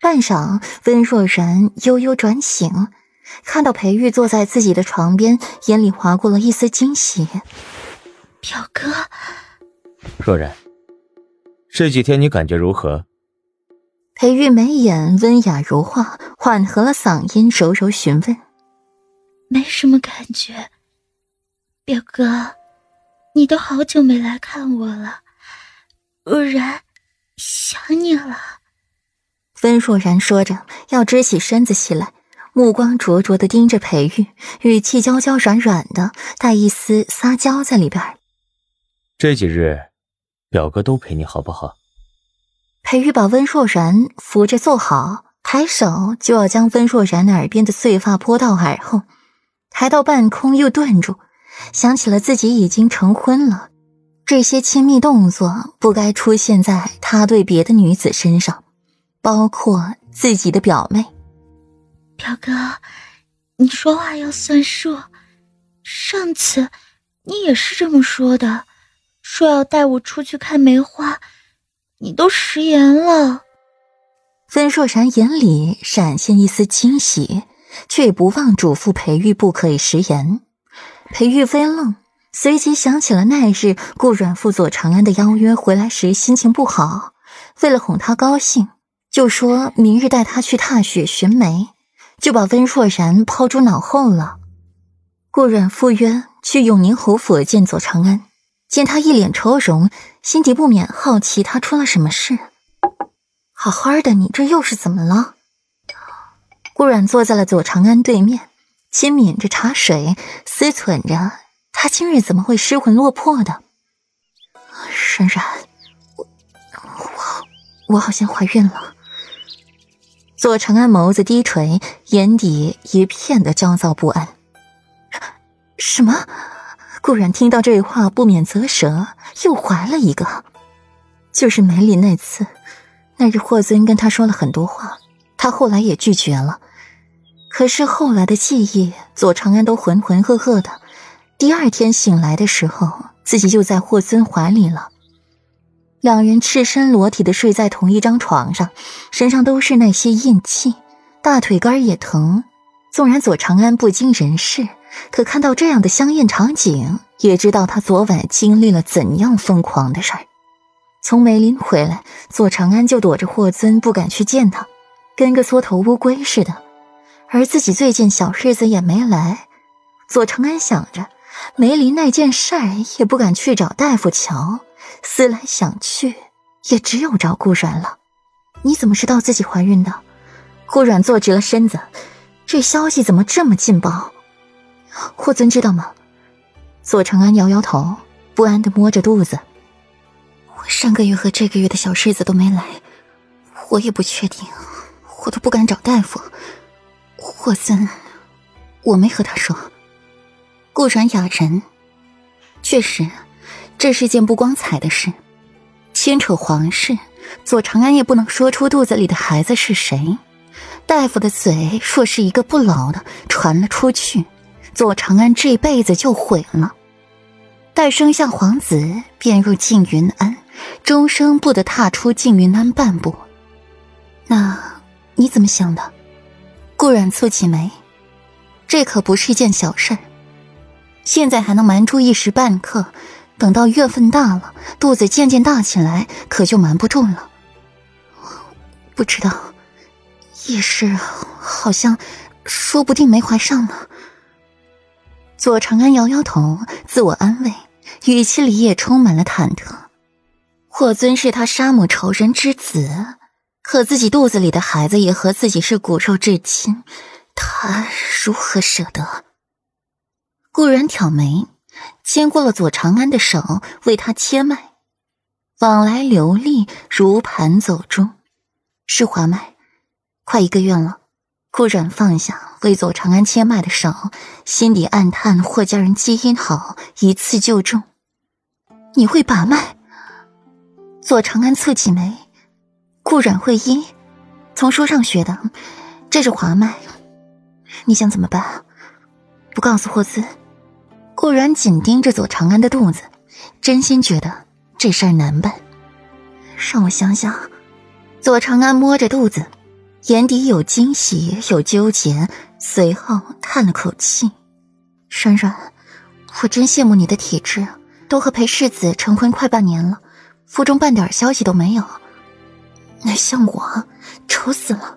半晌，温若然悠悠转醒，看到裴玉坐在自己的床边，眼里划过了一丝惊喜。表哥，若然，这几天你感觉如何？裴玉眉眼温雅如画，缓和了嗓音，柔柔询问：“没什么感觉，表哥，你都好久没来看我了，若然想你了。”温若然说着，要支起身子起来，目光灼灼的盯着裴玉，语气娇娇软软的，带一丝撒娇在里边。这几日，表哥都陪你好不好？裴玉把温若然扶着坐好，抬手就要将温若然耳边的碎发拨到耳后，抬到半空又顿住，想起了自己已经成婚了，这些亲密动作不该出现在他对别的女子身上。包括自己的表妹，表哥，你说话要算数。上次你也是这么说的，说要带我出去看梅花，你都食言了。温若然眼里闪现一丝惊喜，却也不忘嘱咐裴玉不可以食言。裴玉微愣，随即想起了那日顾阮赴左长安的邀约，回来时心情不好，为了哄他高兴。就说明日带他去踏雪寻梅，就把温若然抛诸脑后了。顾阮赴约去永宁侯府见左长安，见他一脸愁容，心底不免好奇他出了什么事。好好的，你这又是怎么了？顾阮坐在了左长安对面，轻抿着茶水，思忖着他今日怎么会失魂落魄的。冉冉，我我我好像怀孕了。左长安眸子低垂，眼底一片的焦躁不安。什么？顾然听到这话，不免啧舌，又怀了一个。就是梅林那次，那日霍尊跟他说了很多话，他后来也拒绝了。可是后来的记忆，左长安都浑浑噩噩的。第二天醒来的时候，自己就在霍尊怀里了。两人赤身裸体的睡在同一张床上，身上都是那些印记，大腿根也疼。纵然左长安不经人事，可看到这样的香艳场景，也知道他昨晚经历了怎样疯狂的事儿。从梅林回来，左长安就躲着霍尊，不敢去见他，跟个缩头乌龟似的。而自己最近小日子也没来，左长安想着梅林那件事儿，也不敢去找大夫瞧。思来想去，也只有找顾阮了。你怎么知道自己怀孕的？顾阮坐直了身子，这消息怎么这么劲爆？霍尊知道吗？左长安摇摇头，不安的摸着肚子。我上个月和这个月的小日子都没来，我也不确定，我都不敢找大夫。霍尊，我没和他说。顾阮哑然，确实。这是件不光彩的事，牵扯皇室，左长安也不能说出肚子里的孩子是谁。大夫的嘴若是一个不牢的传了出去，左长安这辈子就毁了。待生下皇子，便入静云庵，终生不得踏出静云庵半步。那你怎么想的？顾然蹙起眉，这可不是一件小事。现在还能瞒住一时半刻。等到月份大了，肚子渐渐大起来，可就瞒不住了。不知道，也是，好像，说不定没怀上呢。左长安摇摇头，自我安慰，语气里也充满了忐忑。霍尊是他杀母仇人之子，可自己肚子里的孩子也和自己是骨肉至亲，他如何舍得？顾然挑眉。牵过了左长安的手，为他切脉，往来流利，如盘走珠。是滑脉，快一个月了。顾阮放下为左长安切脉的手，心底暗叹：霍家人基因好，一次就中。你会把脉？左长安蹙起眉。顾阮会医，从书上学的，这是滑脉。你想怎么办？不告诉霍尊。顾然紧盯着左长安的肚子，真心觉得这事儿难办。让我想想。左长安摸着肚子，眼底有惊喜，有纠结，随后叹了口气：“冉冉，我真羡慕你的体质，都和裴世子成婚快半年了，腹中半点消息都没有。那像我，丑死了。”